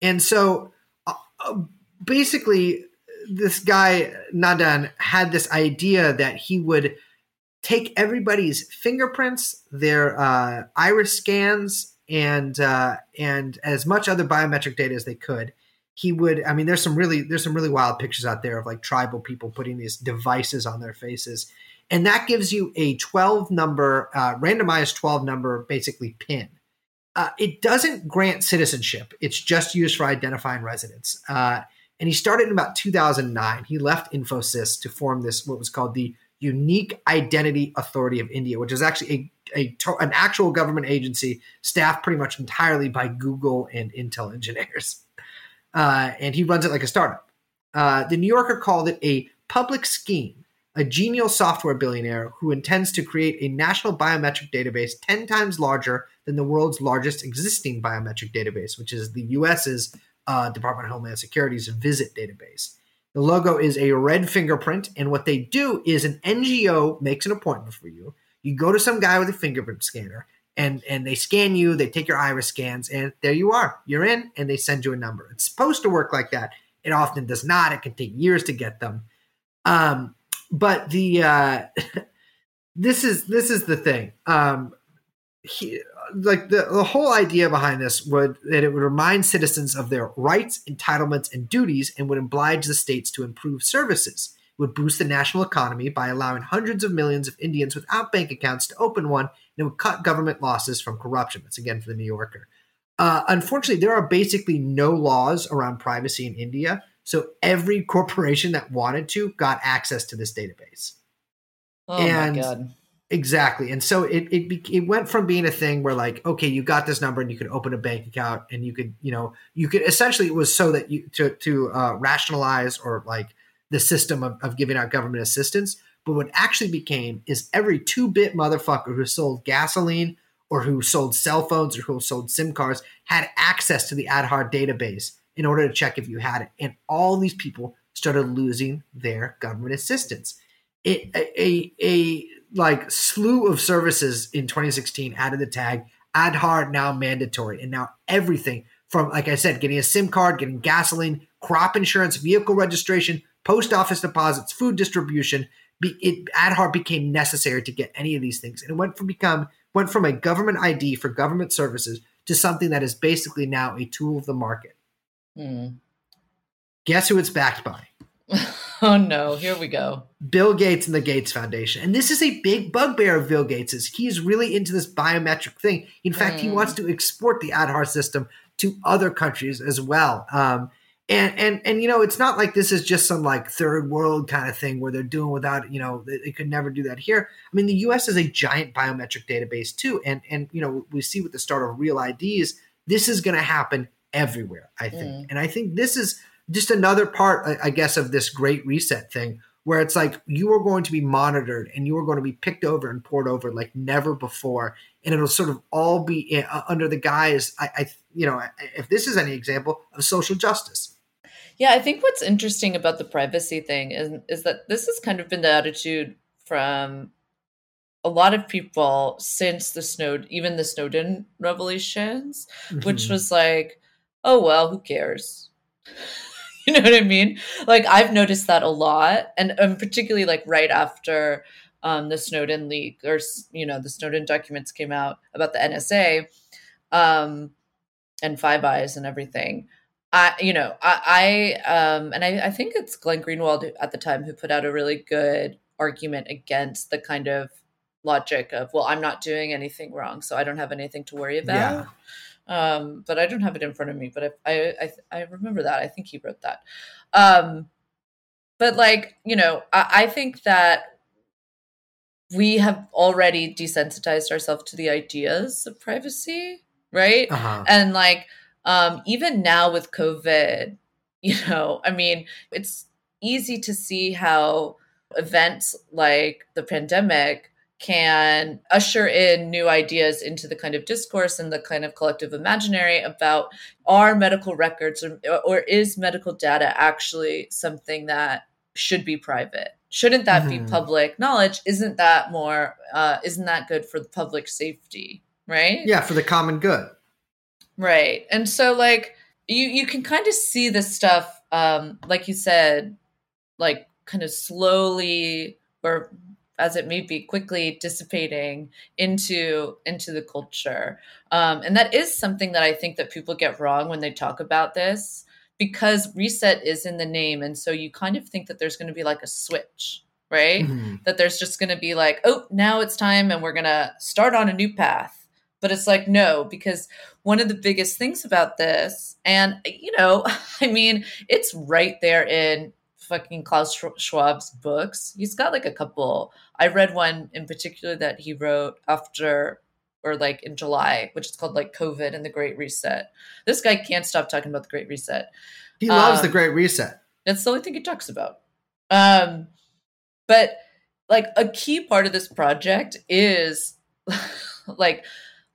Speaker 1: And so uh, uh, basically, this guy Nandan had this idea that he would take everybody's fingerprints, their uh, iris scans, and uh, and as much other biometric data as they could. He would. I mean, there's some really there's some really wild pictures out there of like tribal people putting these devices on their faces, and that gives you a 12 number uh, randomized 12 number basically pin. Uh, it doesn't grant citizenship. It's just used for identifying residents. Uh, and he started in about 2009. He left Infosys to form this what was called the Unique Identity Authority of India, which is actually a, a an actual government agency staffed pretty much entirely by Google and Intel engineers. Uh, and he runs it like a startup. Uh, the New Yorker called it a public scheme, a genial software billionaire who intends to create a national biometric database 10 times larger than the world's largest existing biometric database, which is the US's uh, Department of Homeland Security's VISIT database. The logo is a red fingerprint, and what they do is an NGO makes an appointment for you. You go to some guy with a fingerprint scanner, and and they scan you. They take your iris scans, and there you are. You're in, and they send you a number. It's supposed to work like that. It often does not. It can take years to get them. Um, but the uh, this is this is the thing. Um, he, like the, the whole idea behind this would that it would remind citizens of their rights, entitlements, and duties, and would oblige the states to improve services. It would boost the national economy by allowing hundreds of millions of Indians without bank accounts to open one, and it would cut government losses from corruption. That's again for the New Yorker. Uh, unfortunately, there are basically no laws around privacy in India, so every corporation that wanted to got access to this database.
Speaker 2: Oh
Speaker 1: And-
Speaker 2: my god.
Speaker 1: Exactly. And so it, it it went from being a thing where like, okay, you got this number and you could open a bank account and you could, you know, you could essentially it was so that you to to uh, rationalize or like the system of, of giving out government assistance. But what actually became is every two bit motherfucker who sold gasoline or who sold cell phones or who sold SIM cards had access to the Aadhaar database in order to check if you had it. And all these people started losing their government assistance. It a, a, a like slew of services in 2016 added the tag Aadhaar now mandatory, and now everything from like I said, getting a SIM card, getting gasoline, crop insurance, vehicle registration, post office deposits, food distribution. Be, it Aadhaar became necessary to get any of these things, and it went from become went from a government ID for government services to something that is basically now a tool of the market.
Speaker 2: Hmm.
Speaker 1: Guess who it's backed by?
Speaker 2: Oh no, here we go.
Speaker 1: Bill Gates and the Gates Foundation. And this is a big bugbear of Bill Gates's. He's really into this biometric thing. In fact, he
Speaker 2: Mm.
Speaker 1: wants to export the Aadhaar system to other countries as well. Um, and and and you know, it's not like this is just some like third world kind of thing where they're doing without, you know, they, they could never do that here. I mean, the US is a giant biometric database too. And and you know, we see with the start of real IDs, this is gonna happen everywhere, I think.
Speaker 2: Mm.
Speaker 1: And I think this is just another part, I- I guess, of this great reset thing where it's like you are going to be monitored and you are going to be picked over and poured over like never before and it'll sort of all be uh, under the guise I, I you know if this is any example of social justice
Speaker 2: Yeah, I think what's interesting about the privacy thing is is that this has kind of been the attitude from a lot of people since the Snowden, even the Snowden revelations, which
Speaker 1: Mhm.
Speaker 2: was like, oh well, who cares? you know what I mean? Like I've noticed that a lot, and um, particularly like right after um, the Snowden leak or you know the Snowden documents came out about the NSA um, and Five Eyes and everything. I, you know, I, I um, and I, I think it's Glenn Greenwald at the time who put out a really good argument against the kind of logic of, well, I'm not doing anything wrong, so I don't have anything to worry about. Um, but I don't have it in front of me, but I, I, I, I remember that. I think he wrote that. Um, but like, you know, I, I think that we have already desensitized ourselves to the ideas of privacy, right?
Speaker 1: Uh-huh.
Speaker 2: and like um even now with covid you know i mean it's easy to see how events like the pandemic can usher in new ideas into the kind of discourse and the kind of collective imaginary about are medical records or, or is medical data actually something that should be private shouldn't that be
Speaker 1: Mhm.
Speaker 2: public knowledge isn't that more uh, isn't that good for the public safety right
Speaker 1: Yeah, for the common good.
Speaker 2: Right. And so like you you can kind of see this stuff um like you said like kind of slowly or as it may be quickly dissipating into into the culture. Um and that is something that I think that people get wrong when they talk about this because reset is in the name and so you kind of think that there's going to be like a switch, right?
Speaker 1: Mhm.
Speaker 2: that there's just going to be like, oh, now it's time and we're going to start on a new path. But it's like, no, because one of the biggest things about this, and, you know, I mean, it's right there in fucking Klaus Schwab's books. He's got like a couple. I read one in particular that he wrote after or like in July, which is called like COVID and the Great Reset. This guy can't stop talking about the Great Reset.
Speaker 1: He loves the
Speaker 2: Um,
Speaker 1: Great Reset.
Speaker 2: That's the only thing he talks about. Um, but like a key part of this project is like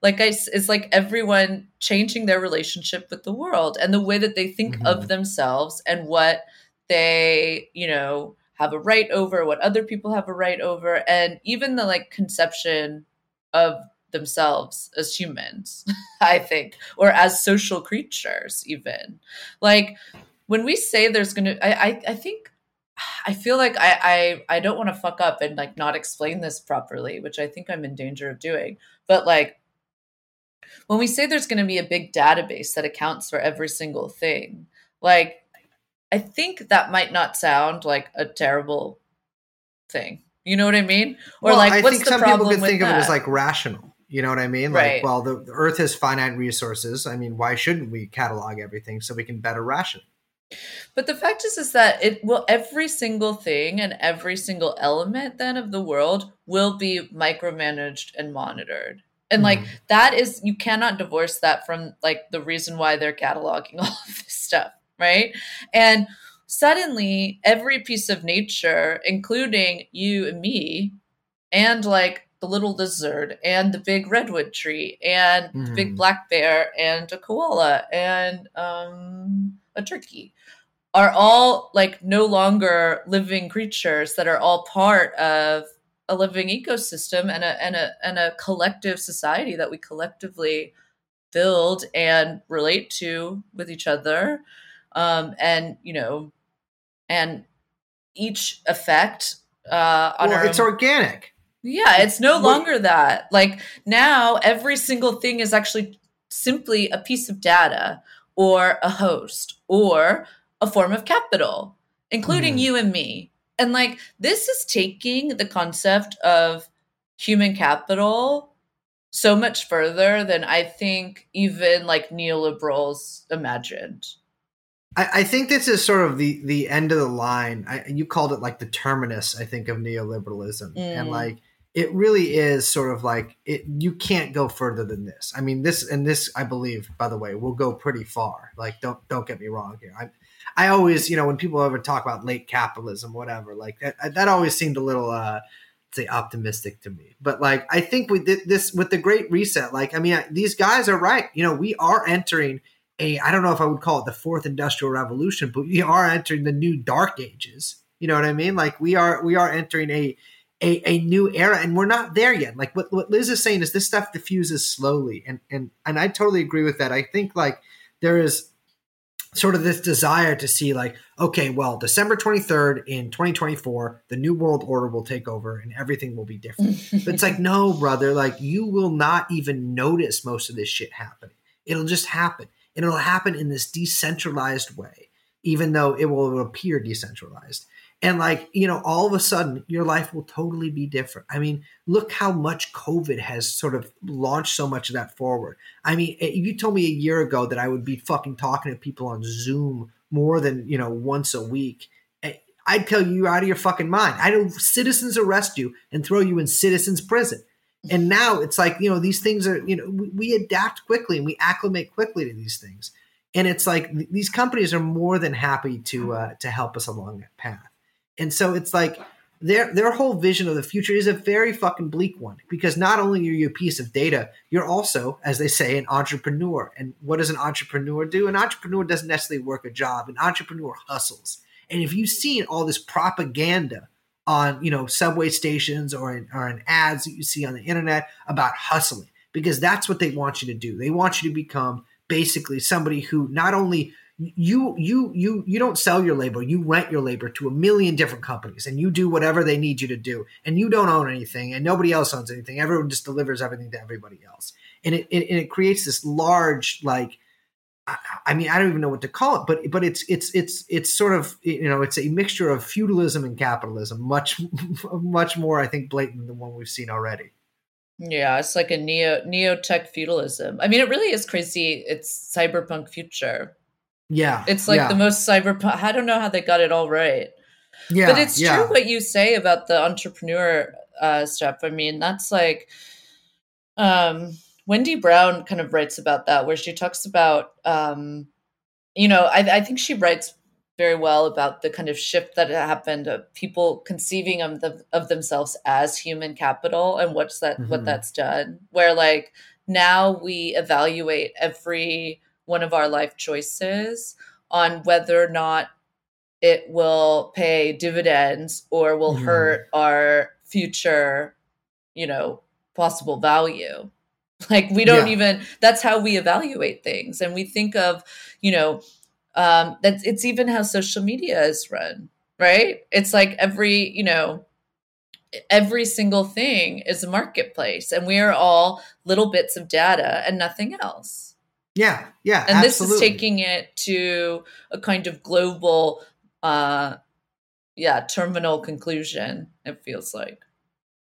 Speaker 2: like I, it's like everyone changing their relationship with the world and the way that they think
Speaker 1: Mhm.
Speaker 2: of themselves and what they you know have a right over what other people have a right over and even the like conception of themselves as humans i think or as social creatures even. Like when we say there's gonna i i, I think i feel like i i, I don't want to fuck up and like not explain this properly which i think i'm in danger of doing but like when we say there's going to be a big database that accounts for every single thing like i think that might not sound like a terrible thing you know what i mean or
Speaker 1: Well,
Speaker 2: like
Speaker 1: I think some people could think of it as like rational. You know what I mean?
Speaker 2: Right.
Speaker 1: Like, well, the, the Earth has finite resources. I mean, why shouldn't we catalog everything so we can better ration?
Speaker 2: But the fact is, is that it will every single thing and every single element then of the world will be micromanaged and monitored. And like
Speaker 1: Mhm.
Speaker 2: that is you cannot divorce that from like the reason why they're cataloging all of this stuff, right? And suddenly every piece of nature, including you and me, and like the little lizard and the big redwood tree and the big
Speaker 1: Mhm.
Speaker 2: black bear and a koala and um, a turkey are all like no longer living creatures that are all part of a living ecosystem and a and a and a collective society that we collectively build and relate to with each other um and you know and each effect uh on
Speaker 1: Well,
Speaker 2: our
Speaker 1: it's
Speaker 2: own-
Speaker 1: organic.
Speaker 2: yeah, it's no
Speaker 1: What-
Speaker 2: longer that. Like now, every single thing is actually simply a piece of data or a host or a form of capital, including
Speaker 1: Mhm.
Speaker 2: you and me. And like this is taking the concept of human capital so much further than I think even like neoliberals imagined.
Speaker 1: I, I think this is sort of the the end of the line. I, you called it like the terminus, I think, of neoliberalism, and
Speaker 2: Mm.
Speaker 1: like it really is sort of like it. You can't go further than this. I mean, this and this, I believe, by the way, will go pretty far. Like, don't don't get me wrong here. I I always, you know, when people ever talk about late capitalism, whatever, like that that always seemed a little. uh say optimistic to me but like i think we did this with the great reset like i mean I- these guys are right you know we are entering a I don't know if I would call it the fourth industrial revolution, but we are entering the new dark ages. You know what I mean? Like we are we are entering a a, a new era and we're not there yet. Like what, what Liz is saying is this stuff diffuses slowly and and and I totally agree with that. I think like there is sort of this desire to see like okay well december 23rd in 2024 the new world order will take over and everything will be different but it's like no brother like you will not even notice most of this shit happening it'll just happen and it'll happen in this decentralized way even though it will appear decentralized. And like you know all of a sudden your life will totally be different. I mean look how much covid has sort of launched so much of that forward. I mean if you told me a year ago that i would be fucking talking to people on zoom more than you know once a week. Eh, i'd tell you you're out of your fucking mind. I know citizens arrest you and throw you in citizens prison and now it's like you know these things are you know we, we adapt quickly and we acclimate quickly to these things and it's like th- these companies are more than happy to uh, to help us along that path and so it's like their their whole vision of the future is a very fucking bleak one because not only are you a piece of data, you're also, as they say, an entrepreneur. And what does an entrepreneur do? An entrepreneur doesn't necessarily work a job. An entrepreneur hustles. And if you've seen all this propaganda on you know subway stations or in, or in ads that you see on the internet about hustling, because that's what they want you to do. They want you to become basically somebody who not only you you you you don't sell your labor you rent your labor to a million different companies and you do whatever they need you to do and you don't own anything and nobody else owns anything everyone just delivers everything to everybody else and it, it, and it creates this large like I, I mean i don't even know what to call it but but it's it's it's it's sort of you know it's a mixture of feudalism and capitalism much much more i think blatant than one we've seen already
Speaker 2: Yeah, it's like a neo neo tech feudalism. I mean, it really is crazy. It's cyberpunk future.
Speaker 1: yeah
Speaker 2: It's like
Speaker 1: yeah,
Speaker 2: the most cyberpunk. I don't know how they got it all right.
Speaker 1: yeah
Speaker 2: but it's
Speaker 1: yeah.
Speaker 2: true what you say about the entrepreneur uh, stuff. I mean, that's like um, Wendy Brown kind of writes about that, where she talks about, um, you know, I, I think she writes very well about the kind of shift that happened of people conceiving of, the, of themselves as human capital and what's that what
Speaker 1: Mhm.
Speaker 2: that's done. Where like now we evaluate every one of our life choices on whether or not it will pay dividends or will
Speaker 1: Mhm.
Speaker 2: hurt our future, you know, possible value. Like we don't
Speaker 1: Yeah.
Speaker 2: even that's how we evaluate things and we think of, you know, um that it's even how social media is run, right? It's like every, you know, every single thing is a marketplace and we are all little bits of data and nothing else
Speaker 1: yeah yeah
Speaker 2: and this is taking it to a kind of global uh yeah terminal conclusion it feels like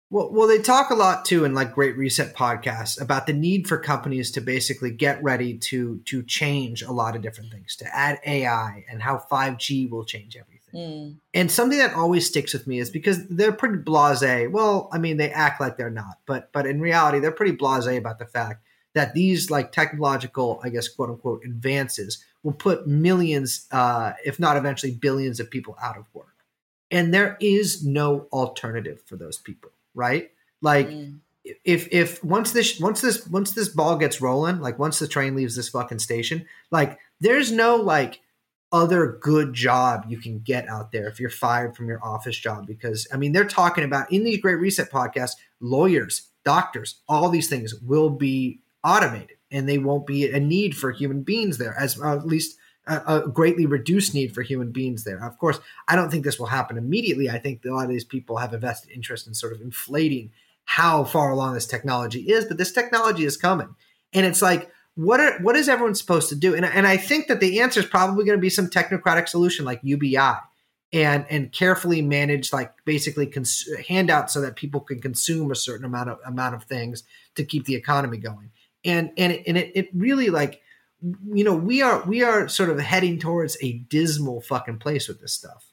Speaker 1: Well, well, they talk a lot too in like Great Reset podcasts about the need for companies to basically get ready to to change a lot of different things, to add AI and how 5G will change everything.
Speaker 2: Mm,
Speaker 1: And something that always sticks with me is because they're pretty blasé. Well, I mean, they act like they're not, but but in reality, they're pretty blasé about the fact that these like technological, I guess, quote unquote, advances will put millions, uh, if not eventually billions, of people out of work. And there is no alternative for those people, right? Like
Speaker 2: mm,
Speaker 1: if if once this once this once this ball gets rolling, like once the train leaves this fucking station, like there's no like other good job you can get out there if you're fired from your office job because I mean they're talking about in these great reset podcasts, lawyers, doctors, all these things will be automated and they won't be a need for human beings there as or at least a, greatly reduced need for human beings there. Of course, I don't think this will happen immediately. I think a lot of these people have a vested interest in sort of inflating how far along this technology is, but this technology is coming. And it's like, what are what is everyone supposed to do? And, and I think that the answer is probably going to be some technocratic solution like UBI and and carefully manage like basically cons- handouts so that people can consume a certain amount of amount of things to keep the economy going. And and it, and it, it really like you know we are we are sort of heading towards a dismal fucking place with this stuff.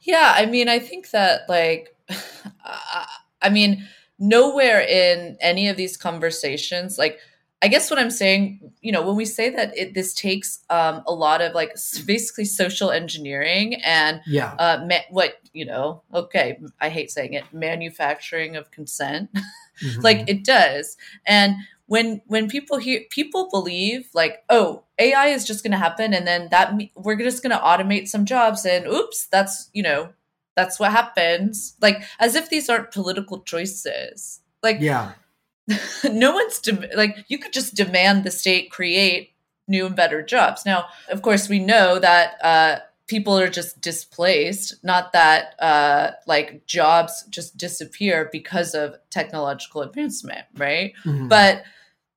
Speaker 2: yeah i mean i think that like I- i mean nowhere in any of these conversations like i guess what i'm saying you know when we say that it, this takes um, a lot of like basically social engineering and
Speaker 1: Yeah.
Speaker 2: uh, ma- what you know okay i hate saying it manufacturing of consent
Speaker 1: Mhm.
Speaker 2: like it does and when when people hear people believe like oh ai is just going to happen and then that we're just going to automate some jobs and oops that's you know that's what happens like as if these aren't political choices like
Speaker 1: Yeah.
Speaker 2: no one's dem- like you could just demand the state create new and better jobs now of course we know that uh people are just displaced not that uh like jobs just disappear because of technological advancement right
Speaker 1: Mhm.
Speaker 2: but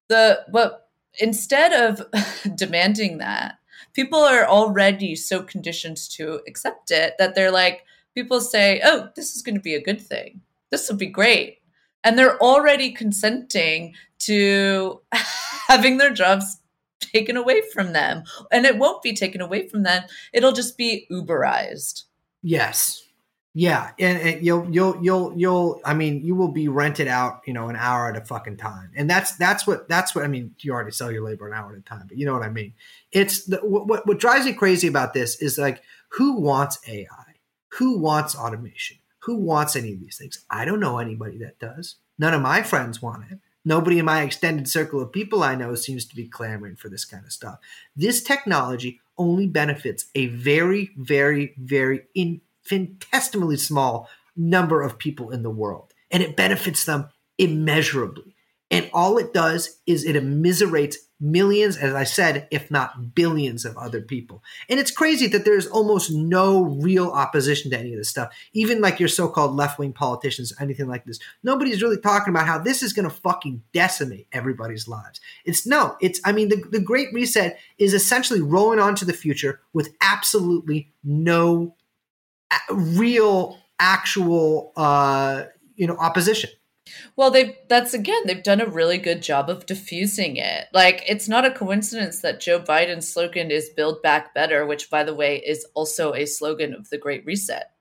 Speaker 2: the but instead of demanding that people are already so conditioned to accept it that they're like people say oh this is going to be a good thing. This will be great. And they're already consenting to having their jobs taken away from them. And it won't be taken away from them. It'll just be uberized.
Speaker 1: Yes. Yeah, and, and you'll you'll you'll you'll I mean you will be rented out, you know, an hour at a fucking time. And that's that's what that's what I mean, you already sell your labor an hour at a time, but you know what I mean. It's the, what what- drives me crazy about this is like who wants AI? Who wants automation? Who wants any of these things? I don't know anybody that does. None of my friends want it. Nobody in my extended circle of people I know seems to be clamoring for this kind of stuff. This technology only benefits a very, very, very infinitesimally small number of people in the world, and it benefits them immeasurably. And all it does is it immiserates millions, as I said, if not billions of other people. And it's crazy that there's almost no real opposition to any of this stuff. Even like your so-called left-wing politicians, anything like this. Nobody's really talking about how this is going to fucking decimate everybody's lives. It's no, it's, I mean, the, the Great Reset is essentially rolling on to the future with absolutely no real, actual, uh, you know, opposition.
Speaker 2: Well, they've that's again, they've done a really good job of diffusing it. Like, it's not a coincidence that Joe Biden's slogan is Build Back Better, which, by the way, is also a slogan of the Great Reset.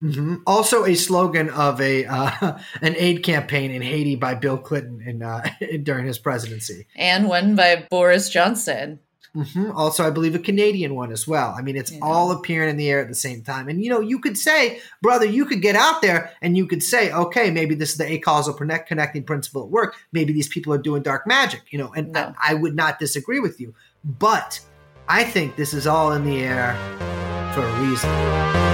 Speaker 1: hmm Also, a slogan of a uh, an aid campaign in Haiti by Bill Clinton in, uh, during his presidency.
Speaker 2: And one by Boris Johnson.
Speaker 1: Hmm Also, I believe a Canadian one as well. I mean, it's
Speaker 2: Yeah.
Speaker 1: all appearing in the air at the same time. And you know, you could say, brother, you could get out there and you could say, okay, maybe this is the acausal connect- connecting principle at work. Maybe these people are doing dark magic. You know, and
Speaker 2: No.
Speaker 1: I, I would not disagree with you, but I think this is all in the air for a reason.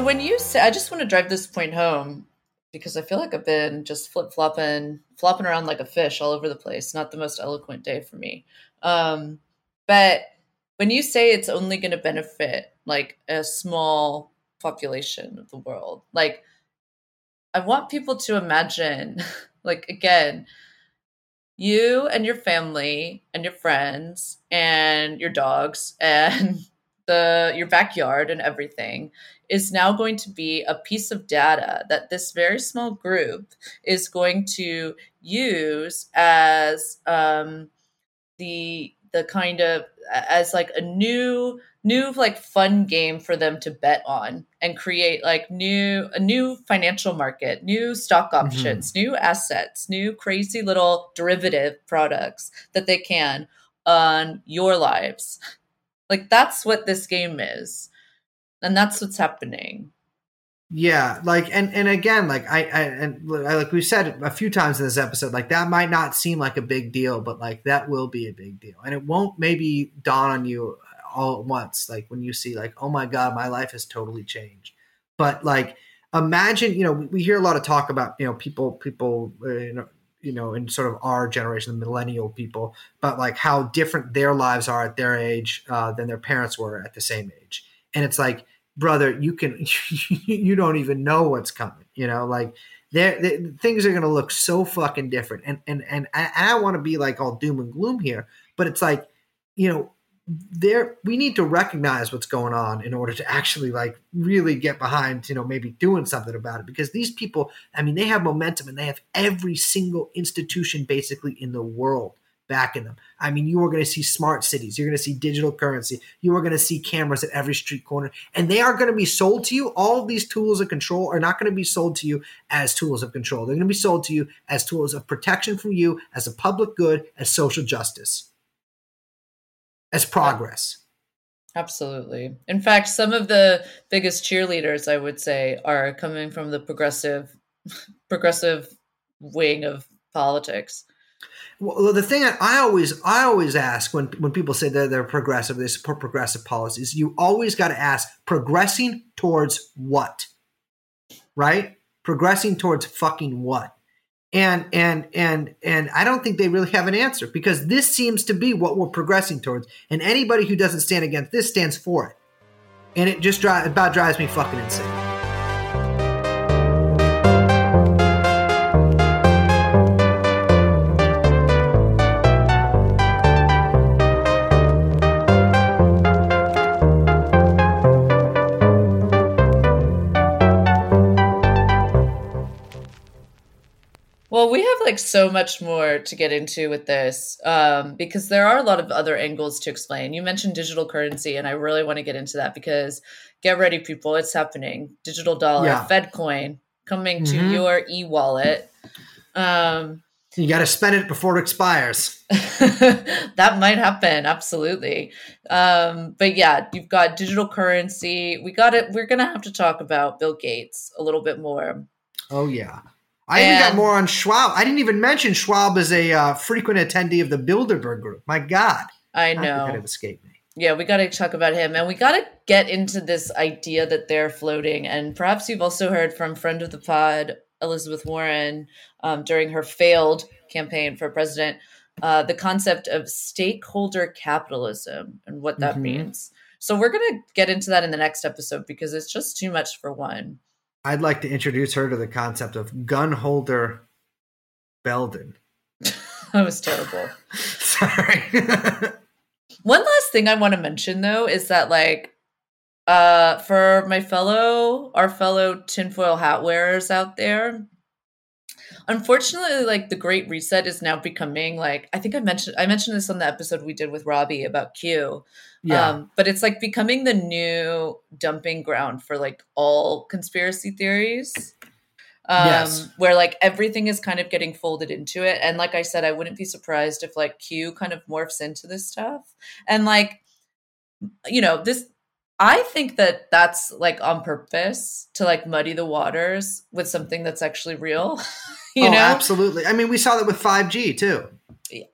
Speaker 2: So when you say, I just want to drive this point home because I feel like I've been just flip flopping, flopping around like a fish all over the place. Not the most eloquent day for me. Um, but when you say it's only going to benefit like a small population of the world, like I want people to imagine, like again, you and your family and your friends and your dogs and the your backyard and everything is now going to be a piece of data that this very small group is going to use as um, the the kind of as like a new new like fun game for them to bet on and create like new a new financial market new stock options new assets new crazy little derivative products that they can on your lives. Like that's what this game is and that's what's happening.
Speaker 1: Yeah, like and and again, like I, I and like we've said a few times in this episode, like that might not seem like a big deal, but like that will be a big deal, and it won't maybe dawn on you all at once, like when you see like, oh my god, my life has totally changed. But like, imagine, you know, we, hear a lot of talk about you know people people uh, you know you know in sort of our generation, the millennial people, but like how different their lives are at their age uh, than their parents were at the same age, and it's like brother, you can you don't even know what's coming. You know, like there things are going to look so fucking different. And and and I, I want to be like all doom and gloom here, but it's like you know there we need to recognize what's going on in order to actually like really get behind you know maybe doing something about it because these people i mean they have momentum and they have every single institution basically in the world backing them. I mean, you are going to see smart cities. You're going to see digital currency. You are going to see cameras at every street corner, and they are going to be sold to you. All of these tools of control are not going to be sold to you as tools of control. They're going to be sold to you as tools of protection from you, as a public good, as social justice, as progress.
Speaker 2: Absolutely. In fact, some of the biggest cheerleaders, I would say, are coming from the progressive, progressive wing of politics.
Speaker 1: Well, the thing that I always I always ask when when people say that they're progressive, they support progressive policies. You always got to ask, progressing towards what? Right? Progressing towards fucking what? And and and and I don't think they really have an answer because this seems to be what we're progressing towards. And anybody who doesn't stand against this stands for it. And it just dri- about drives me fucking insane.
Speaker 2: Like so much more to get into with this um, because there are a lot of other angles to explain. You mentioned digital currency, and I really want to get into that because get ready, people, it's happening. Digital dollar,
Speaker 1: Yeah.
Speaker 2: FedCoin coming to
Speaker 1: Mhm.
Speaker 2: your e wallet. Um,
Speaker 1: You got to spend it before it expires.
Speaker 2: that might happen, absolutely. Um, but yeah, you've got digital currency. We got it. We're gonna have to talk about Bill Gates a little bit more.
Speaker 1: Oh yeah. I even got more on Schwab. I didn't even mention Schwab as a uh, frequent attendee of the Bilderberg Group. My God,
Speaker 2: I know.
Speaker 1: could that have escaped me?
Speaker 2: Yeah, we got to talk about him and we got to get into this idea that they're floating. And perhaps you've also heard from friend of the pod, Elizabeth Warren, um, during her failed campaign for president, uh, the concept of stakeholder capitalism and what that
Speaker 1: Mhm.
Speaker 2: means. So we're going to get into that in the next episode because it's just too much for one.
Speaker 1: I'd like to introduce her to the concept of gun holder Belden.
Speaker 2: That was terrible.
Speaker 1: Sorry.
Speaker 2: One last thing I want to mention though is that like uh for my fellow our fellow tinfoil hat wearers out there, unfortunately like the great reset is now becoming like I think I mentioned I mentioned this on the episode we did with Robbie about Q.
Speaker 1: yeah.
Speaker 2: Um, but it's like becoming the new dumping ground for like all conspiracy theories. Um,
Speaker 1: Yes.
Speaker 2: where like everything is kind of getting folded into it. And like I said, I wouldn't be surprised if like Q kind of morphs into this stuff. And like, you know, this, I think that that's like on purpose to like muddy the waters with something that's actually real. you
Speaker 1: oh,
Speaker 2: know,
Speaker 1: absolutely. I mean, we saw that with 5G too.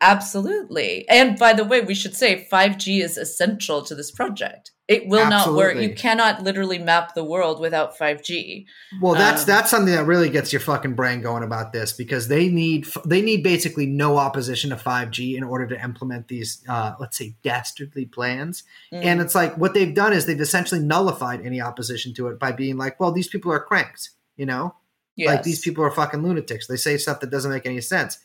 Speaker 2: Absolutely. And by the way, we should say 5G is essential to this project. It will not work. You cannot literally map the world without 5G.
Speaker 1: Well, that's
Speaker 2: Um,
Speaker 1: that's something that really gets your fucking brain going about this because they need they need basically no opposition to 5G in order to implement these uh, let's say dastardly plans.
Speaker 2: Mm.
Speaker 1: And it's like what they've done is they've essentially nullified any opposition to it by being like, well, these people are cranks, you know, like these people are fucking lunatics. They say stuff that doesn't make any sense.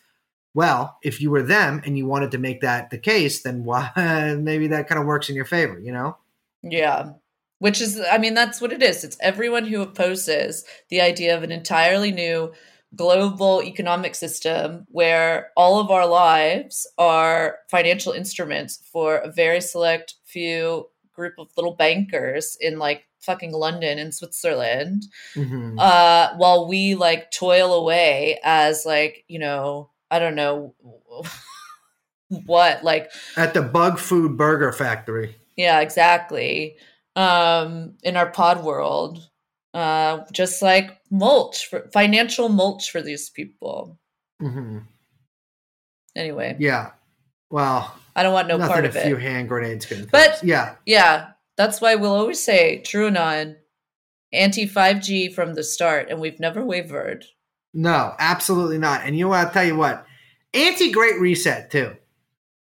Speaker 1: Well, if you were them and you wanted to make that the case, then why maybe that kind of works in your favor, you know?
Speaker 2: Yeah. Which is, I mean, that's what it is. It's everyone who opposes the idea of an entirely new global economic system where all of our lives are financial instruments for a very select few group of little bankers in like fucking London and Switzerland.
Speaker 1: Mhm.
Speaker 2: uh while we like toil away as like you know i don't know what like
Speaker 1: At the Bug Food Burger Factory.
Speaker 2: Yeah exactly um in our pod world uh just like mulch for financial mulch for these people
Speaker 1: hmm
Speaker 2: anyway
Speaker 1: Yeah. Well,
Speaker 2: i don't want no part
Speaker 1: nothing
Speaker 2: part
Speaker 1: a
Speaker 2: of
Speaker 1: few hand grenades can.
Speaker 2: But-
Speaker 1: fix. yeah,
Speaker 2: yeah that's why we'll always say TrueAnon anti 5g from the start and we've never wavered
Speaker 1: no, absolutely not. And you know what? I'll tell you what. Anti Great Reset too.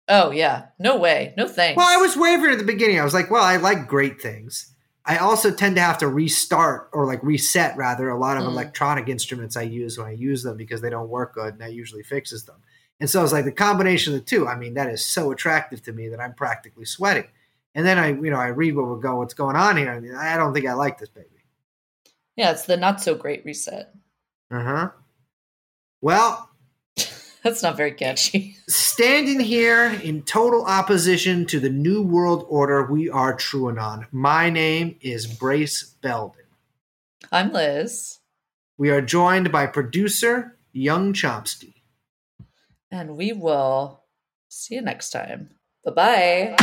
Speaker 2: Oh yeah no way no thanks
Speaker 1: Well, I was wavering at the beginning. I was like, well, I like great things. I also tend to have to restart or like reset rather a lot of
Speaker 2: Mm.
Speaker 1: electronic instruments I use when I use them because they don't work good and that usually fixes them. And so it's like the combination of the two. I mean, that is so attractive to me that I'm practically sweating. And then I, you know, I read what we go, what's going on here, I don't think I like this baby.
Speaker 2: yeah it's the not so great reset
Speaker 1: Uh huh. Well,
Speaker 2: That's not very catchy.
Speaker 1: Standing here in total opposition to the New World Order, we are TrueAnon. My name is Brace Belden.
Speaker 2: I'm Liz.
Speaker 1: We are joined by producer Young Chomsky.
Speaker 2: And we will see you next time. Bye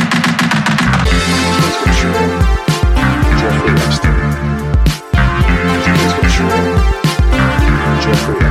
Speaker 2: bye.